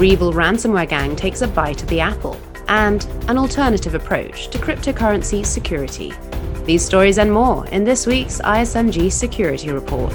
REvil ransomware gang takes a bite of the apple, and an alternative approach to cryptocurrency security. These stories and more in this week's ISMG Security Report.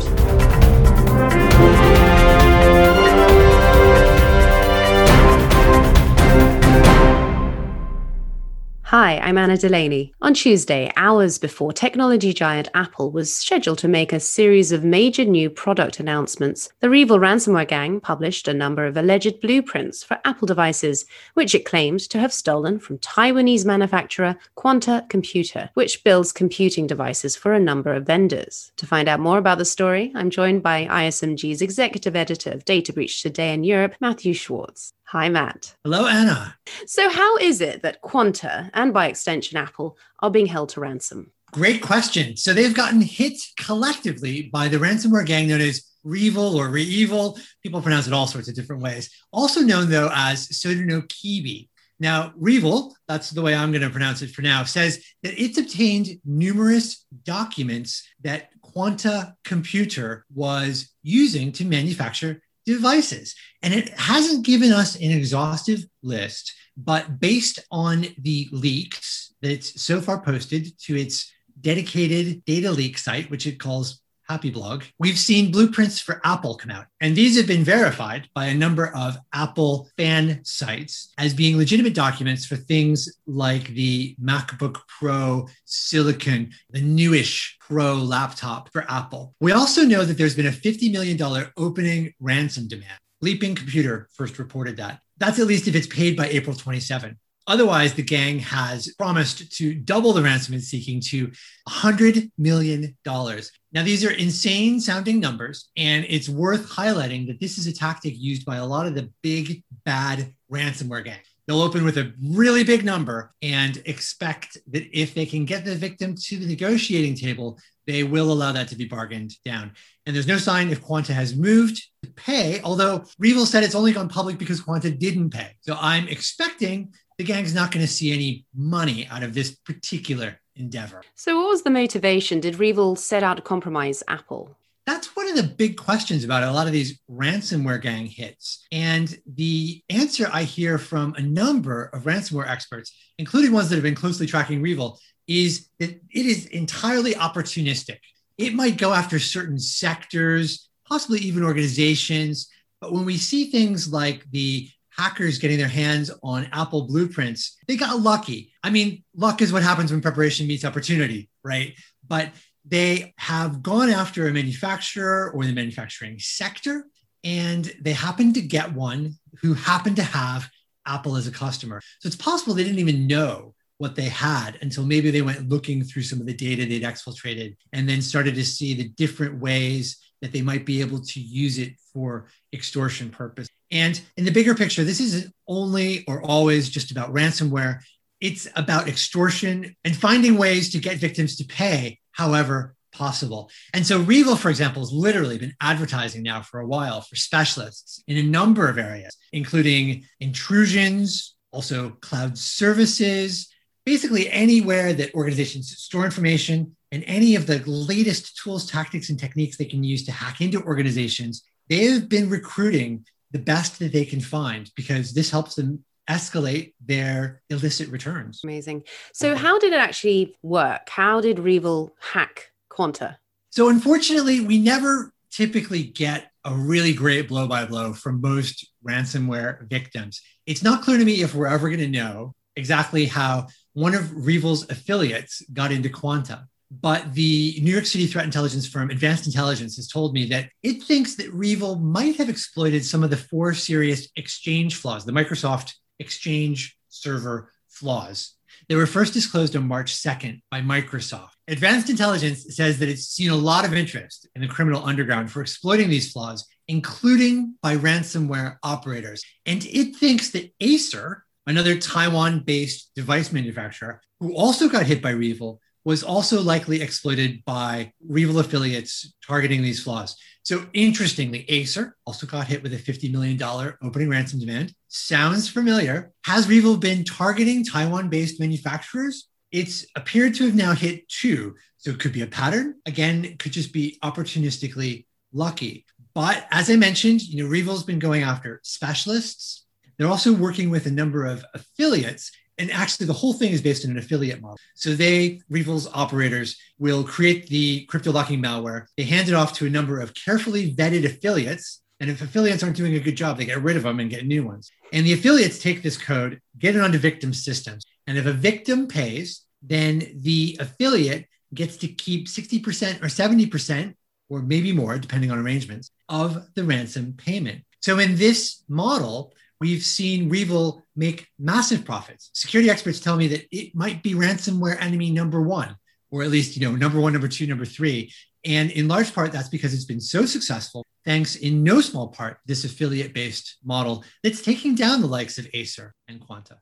Hi, I'm Anna Delaney. On Tuesday, hours before technology giant Apple was scheduled to make a series of major new product announcements, the REvil ransomware gang published a number of alleged blueprints for Apple devices, which it claimed to have stolen from Taiwanese manufacturer Quanta Computer, which builds computing devices for a number of vendors. To find out more about the story, I'm joined by ISMG's executive editor of Data Breach Today in Europe, Matthew Schwartz. Hi, Matt. Hello, Anna. So, how is it that Quanta and by extension Apple are being held to ransom? Great question. So, they've gotten hit collectively by the ransomware gang known as REvil or REvil. People pronounce it all sorts of different ways. Also known, though, as Sodinokibi. Now, REvil, that's the way I'm going to pronounce it for now, says that it's obtained numerous documents that Quanta Computer was using to manufacture devices. And it hasn't given us an exhaustive list, but based on the leaks that it's so far posted to its dedicated data leak site, which it calls Happy Blog, we've seen blueprints for Apple come out. And these have been verified by a number of Apple fan sites as being legitimate documents for things like the MacBook Pro Silicon, the newish Pro laptop for Apple. We also know that there's been a $50 million opening ransom demand. Bleeping Computer first reported that. That's at least if it's paid by April 27. Otherwise, the gang has promised to double the ransom it's seeking to $100 million. Now, these are insane sounding numbers, and it's worth highlighting that this is a tactic used by a lot of the big, bad ransomware gangs. They'll open with a really big number and expect that if they can get the victim to the negotiating table, they will allow that to be bargained down. And there's no sign if Quanta has moved to pay, although REvil said it's only gone public because Quanta didn't pay. So I'm expecting the gang's not going to see any money out of this particular endeavor. So, what was the motivation? Did REvil set out to compromise Apple? That's one of the big questions about a lot of these ransomware gang hits. And the answer I hear from a number of ransomware experts, including ones that have been closely tracking REvil, is that it is entirely opportunistic. It might go after certain sectors, possibly even organizations. But when we see things like the hackers getting their hands on Apple blueprints, they got lucky. I mean, luck is what happens when preparation meets opportunity, right? But they have gone after a manufacturer or the manufacturing sector, and they happened to get one who happened to have Apple as a customer. So it's possible they didn't even know what they had until maybe they went looking through some of the data they'd exfiltrated and then started to see the different ways that they might be able to use it for extortion purpose. And in the bigger picture, this isn't only or always just about ransomware. It's about extortion and finding ways to get victims to pay however possible. And so REvil, for example, has literally been advertising now for a while for specialists in a number of areas, including intrusions, also cloud services, basically anywhere that organizations store information and any of the latest tools, tactics, and techniques they can use to hack into organizations. They've been recruiting the best that they can find because this helps them escalate their illicit returns. Amazing. So, how did it actually work? How did REvil hack Quanta? So, unfortunately, we never typically get a really great blow by blow from most ransomware victims. It's not clear to me if we're ever going to know exactly how one of REvil's affiliates got into Quanta. But the New York City threat intelligence firm Advanced Intelligence has told me that it thinks that REvil might have exploited some of the four serious exchange flaws, the Microsoft Exchange server flaws. They were first disclosed on March 2nd by Microsoft. Advanced Intelligence says that it's seen a lot of interest in the criminal underground for exploiting these flaws, including by ransomware operators. And it thinks that Acer, another Taiwan based device manufacturer, who also got hit by REvil, was also likely exploited by REvil affiliates targeting these flaws. So interestingly, Acer also got hit with a $50 million opening ransom demand. Sounds familiar. Has REvil been targeting Taiwan-based manufacturers? It's appeared to have now hit two. So it could be a pattern. Again, it could just be opportunistically lucky. But as I mentioned, you know, REvil's been going after specialists, They're also working with a number of affiliates and actually the whole thing is based on an affiliate model. So they, REvil's operators, will create the crypto locking malware. They hand it off to a number of carefully vetted affiliates. And if affiliates aren't doing a good job, they get rid of them and get new ones. And the affiliates take this code, get it onto victim systems. And if a victim pays, then the affiliate gets to keep 60% or 70%, or maybe more, depending on arrangements, of the ransom payment. So in this model, we've seen REvil make massive profits. Security experts tell me that it might be ransomware enemy number one, or at least, you know, number one, number two, number three. And in large part, that's because it's been so successful, thanks in no small part this affiliate based model that's taking down the likes of Acer and Quanta.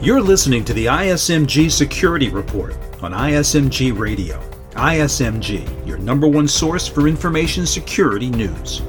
You're listening to the ISMG Security Report on ISMG Radio. ISMG, your number one source for information security news.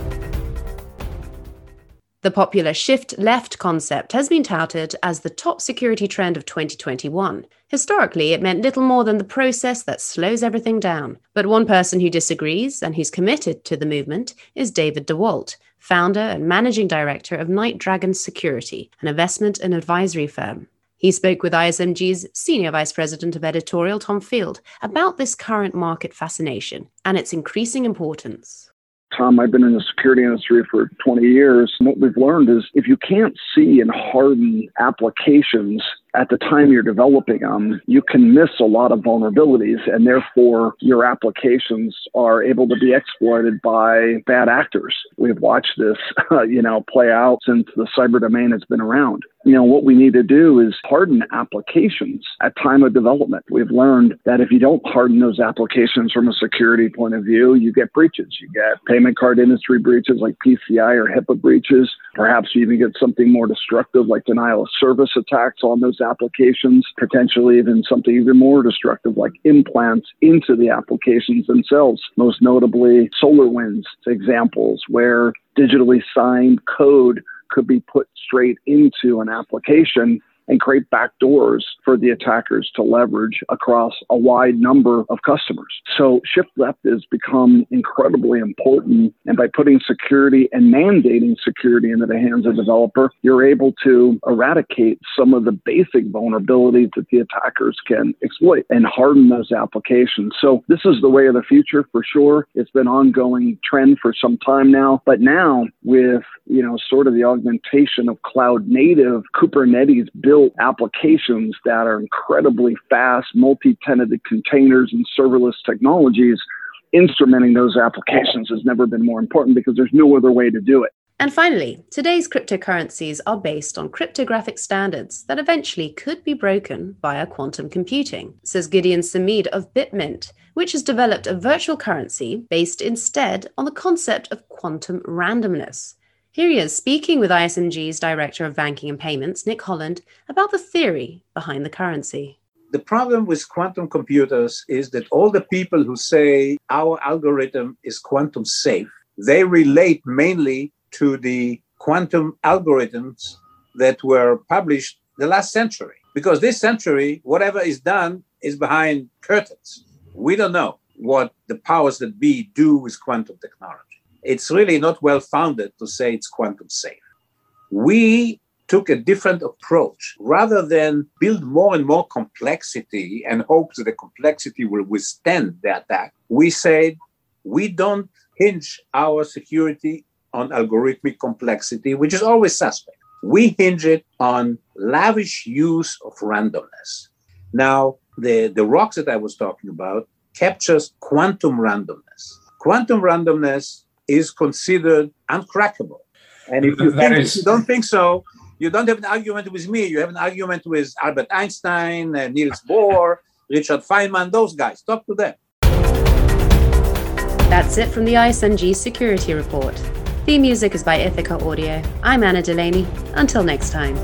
The popular shift left concept has been touted as the top security trend of 2021. Historically, it meant little more than the process that slows everything down. But one person who disagrees and who's committed to the movement is David DeWalt, founder and managing director of Night Dragon Security, an investment and advisory firm. He spoke with ISMG's Senior Vice President of Editorial, Tom Field, about this current market fascination and its increasing importance. Tom, I've been in the security industry for 20 years. And what we've learned is if you can't see and harden applications at the time you're developing them, you can miss a lot of vulnerabilities, and therefore your applications are able to be exploited by bad actors. We've watched this, you know, play out since the cyber domain has been around. You know, what we need to do is harden applications at time of development. We've learned that if you don't harden those applications from a security point of view, you get breaches. You get payment card industry breaches like PCI or HIPAA breaches. Perhaps you even get something more destructive like denial of service attacks on those applications, potentially even something even more destructive like implants into the applications themselves. Most notably, SolarWinds examples where digitally signed code could be put straight into an application and create backdoors for the attackers to leverage across a wide number of customers. So shift left has become incredibly important. And by putting security and mandating security into the hands of the developer, you're able to eradicate some of the basic vulnerabilities that the attackers can exploit and harden those applications. So this is the way of the future for sure. It's been ongoing trend for some time now, but now with, you know, sort of the augmentation of cloud native Kubernetes built built applications that are incredibly fast, multi tenanted containers and serverless technologies, instrumenting those applications has never been more important because there's no other way to do it. And finally, today's cryptocurrencies are based on cryptographic standards that eventually could be broken via quantum computing, says Gideon Samid of Bitmint, which has developed a virtual currency based instead on the concept of quantum randomness. Here he is speaking with ISMG's Director of Banking and Payments, Nick Holland, about the theory behind the currency. The problem with quantum computers is that all the people who say our algorithm is quantum safe, they relate mainly to the quantum algorithms that were published the last century. Because this century, whatever is done is behind curtains. We don't know what the powers that be do with quantum technology it's really not well founded to say it's quantum safe. We took a different approach. Rather than build more and more complexity and hope that the complexity will withstand the attack, we said we don't hinge our security on algorithmic complexity, which is always suspect. We hinge it on lavish use of randomness. Now, the, the rocks that I was talking about captures quantum randomness. Quantum randomness is considered uncrackable. And if you, think, is... if you don't think so, you don't have an argument with me. You have an argument with Albert Einstein, uh, Niels Bohr, Richard Feynman, those guys. Talk to them. That's it from the ISMG Security Report. Theme music is by Ithaca Audio. I'm Anna Delaney. Until next time.